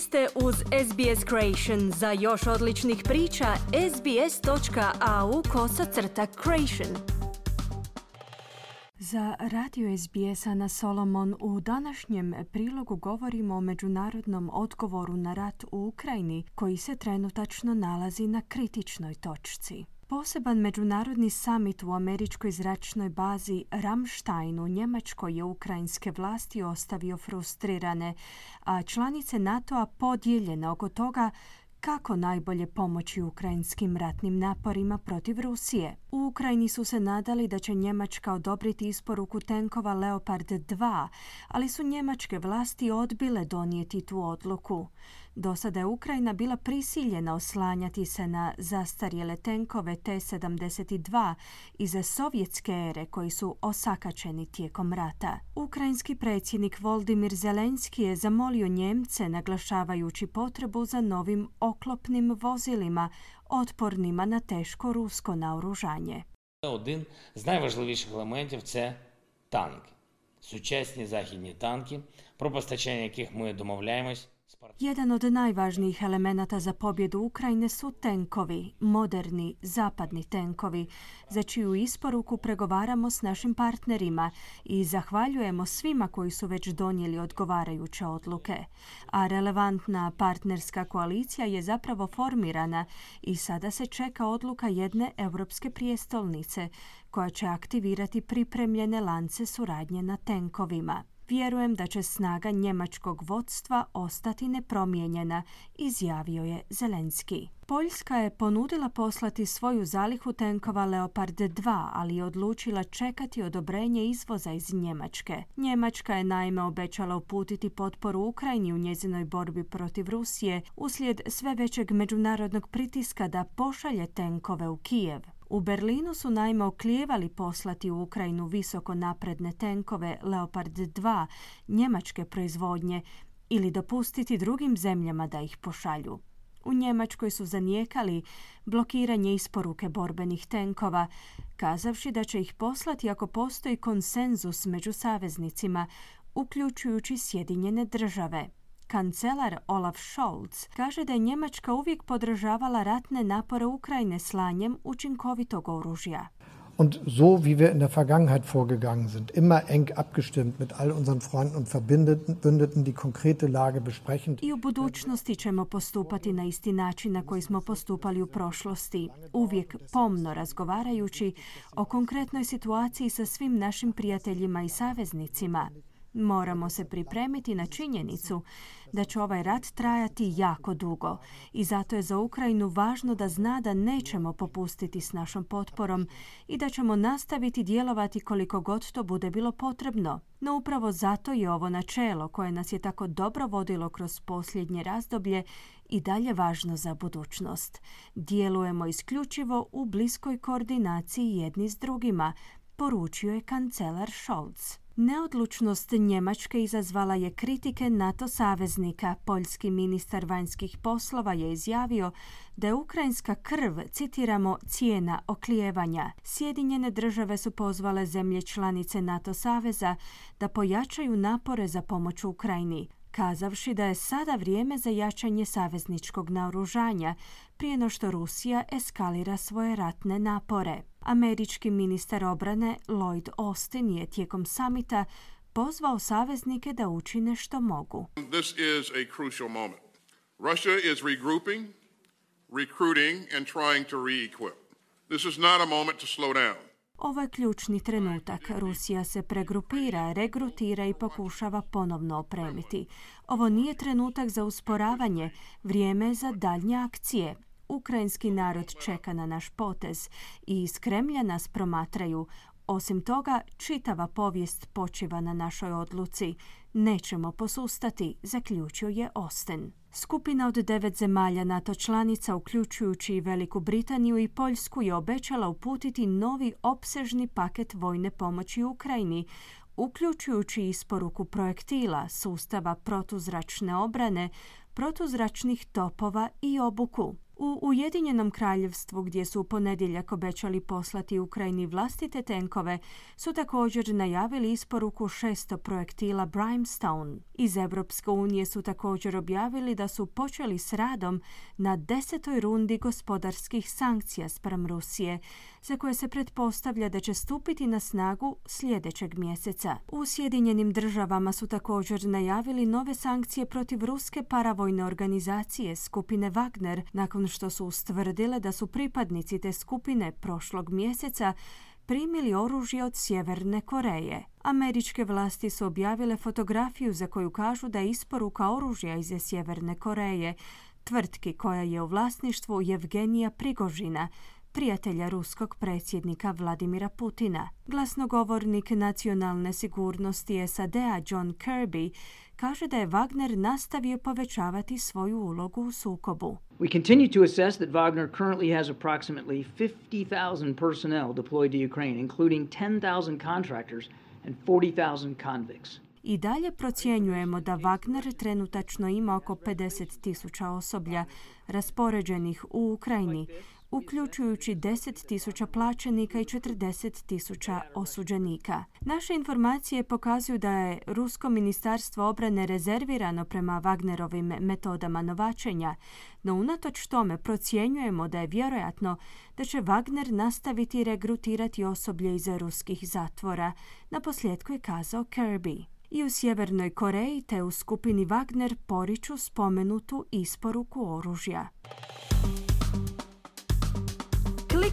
Ste uz SBS Creation. Za još odličnih priča, sbs.au kosacrta creation. Za radio SBS na Solomon u današnjem prilogu govorimo o međunarodnom odgovoru na rat u Ukrajini koji se trenutačno nalazi na kritičnoj točci. Poseban međunarodni summit u američkoj zračnoj bazi Ramstein u Njemačkoj je ukrajinske vlasti ostavio frustrirane, a članice NATO-a podijeljene oko toga kako najbolje pomoći ukrajinskim ratnim naporima protiv Rusije. U Ukrajini su se nadali da će Njemačka odobriti isporuku tenkova Leopard 2, ali su njemačke vlasti odbile donijeti tu odluku. Do sada je Ukrajina bila prisiljena oslanjati se na zastarjele tenkove T-72 iz sovjetske ere koji su osakačeni tijekom rata. Ukrajinski predsjednik Voldimir Zelenski je zamolio Njemce naglašavajući potrebu za novim oklopnim vozilima otpornima na teško rusko naoružanje. Один з найважливіших елементів це танки. Сучасні західні танки, про постачання яких ми домовляємось jedan od najvažnijih elemenata za pobjedu Ukrajine su tenkovi, moderni zapadni tenkovi, za čiju isporuku pregovaramo s našim partnerima i zahvaljujemo svima koji su već donijeli odgovarajuće odluke. A relevantna partnerska koalicija je zapravo formirana i sada se čeka odluka jedne europske prijestolnice koja će aktivirati pripremljene lance suradnje na tenkovima. Vjerujem da će snaga njemačkog vodstva ostati nepromijenjena, izjavio je Zelenski. Poljska je ponudila poslati svoju zalihu tenkova Leopard 2, ali je odlučila čekati odobrenje izvoza iz Njemačke. Njemačka je naime obećala uputiti potporu Ukrajini u njezinoj borbi protiv Rusije uslijed sve većeg međunarodnog pritiska da pošalje tenkove u Kijev. U Berlinu su naime oklijevali poslati u Ukrajinu visoko napredne tenkove Leopard 2 njemačke proizvodnje ili dopustiti drugim zemljama da ih pošalju. U Njemačkoj su zanijekali blokiranje isporuke borbenih tenkova, kazavši da će ih poslati ako postoji konsenzus među saveznicima, uključujući Sjedinjene države. Kancelar Olaf Scholz kaže da je Njemačka uvijek podržavala ratne napore Ukrajine slanjem učinkovitog oružja. Und so wie wir in der Vergangenheit vorgegangen sind, immer eng abgestimmt mit all unseren Freunden und Verbündeten die konkrete Lage besprechend. I u budućnosti ćemo postupati na isti način na koji smo postupali u prošlosti, uvijek pomno razgovarajući o konkretnoj situaciji sa svim našim prijateljima i saveznicima. Moramo se pripremiti na činjenicu da će ovaj rat trajati jako dugo i zato je za Ukrajinu važno da zna da nećemo popustiti s našom potporom i da ćemo nastaviti djelovati koliko god to bude bilo potrebno. No upravo zato je ovo načelo koje nas je tako dobro vodilo kroz posljednje razdoblje i dalje važno za budućnost. Djelujemo isključivo u bliskoj koordinaciji jedni s drugima, poručio je kancelar Scholz. Neodlučnost Njemačke izazvala je kritike NATO saveznika. Poljski ministar vanjskih poslova je izjavio da je ukrajinska krv, citiramo, cijena oklijevanja. Sjedinjene države su pozvale zemlje članice NATO saveza da pojačaju napore za pomoć Ukrajini kazavši da je sada vrijeme za jačanje savezničkog naoružanja prije no što Rusija eskalira svoje ratne napore. Američki ministar obrane Lloyd Austin je tijekom samita pozvao saveznike da učine što mogu. This is a crucial moment. Russia is regrouping, recruiting and trying to re-equip. This is not a moment to slow down. Ovo je ključni trenutak. Rusija se pregrupira, regrutira i pokušava ponovno opremiti. Ovo nije trenutak za usporavanje, vrijeme je za daljnje akcije. Ukrajinski narod čeka na naš potez i iz Kremlja nas promatraju. Osim toga, čitava povijest počiva na našoj odluci. Nećemo posustati, zaključio je Osten. Skupina od devet zemalja NATO članica, uključujući i Veliku Britaniju i Poljsku, je obećala uputiti novi opsežni paket vojne pomoći Ukrajini, uključujući isporuku projektila, sustava protuzračne obrane, protuzračnih topova i obuku. U Ujedinjenom kraljevstvu gdje su u ponedjeljak obećali poslati Ukrajini vlastite tenkove su također najavili isporuku 600 projektila Brimstone. Iz Europske unije su također objavili da su počeli s radom na desetoj rundi gospodarskih sankcija sprem Rusije, za koje se pretpostavlja da će stupiti na snagu sljedećeg mjeseca. U Sjedinjenim državama su također najavili nove sankcije protiv ruske paravojne organizacije skupine Wagner nakon što su ustvrdile da su pripadnici te skupine prošlog mjeseca primili oružje od Sjeverne Koreje. Američke vlasti su objavile fotografiju za koju kažu da je isporuka oružja iz Sjeverne Koreje, tvrtki koja je u vlasništvu Evgenija Prigožina, prijatelja ruskog predsjednika Vladimira Putina. Glasnogovornik nacionalne sigurnosti SAD-a John Kirby kaže da je Wagner nastavio povećavati svoju ulogu u sukobu. We continue to assess that Wagner currently has approximately 50,000 personnel deployed to Ukraine, including 10,000 contractors and 40,000 convicts. I dalje procjenjujemo da Wagner trenutačno ima oko 50 tisuća osoblja raspoređenih u Ukrajini, uključujući 10.000 plaćenika i 40.000 osuđenika. Naše informacije pokazuju da je Rusko ministarstvo obrane rezervirano prema Wagnerovim metodama novačenja, no unatoč tome procjenjujemo da je vjerojatno da će Wagner nastaviti regrutirati osoblje iz ruskih zatvora, na posljedku je kazao Kirby. I u Sjevernoj Koreji te u skupini Wagner poriču spomenutu isporuku oružja.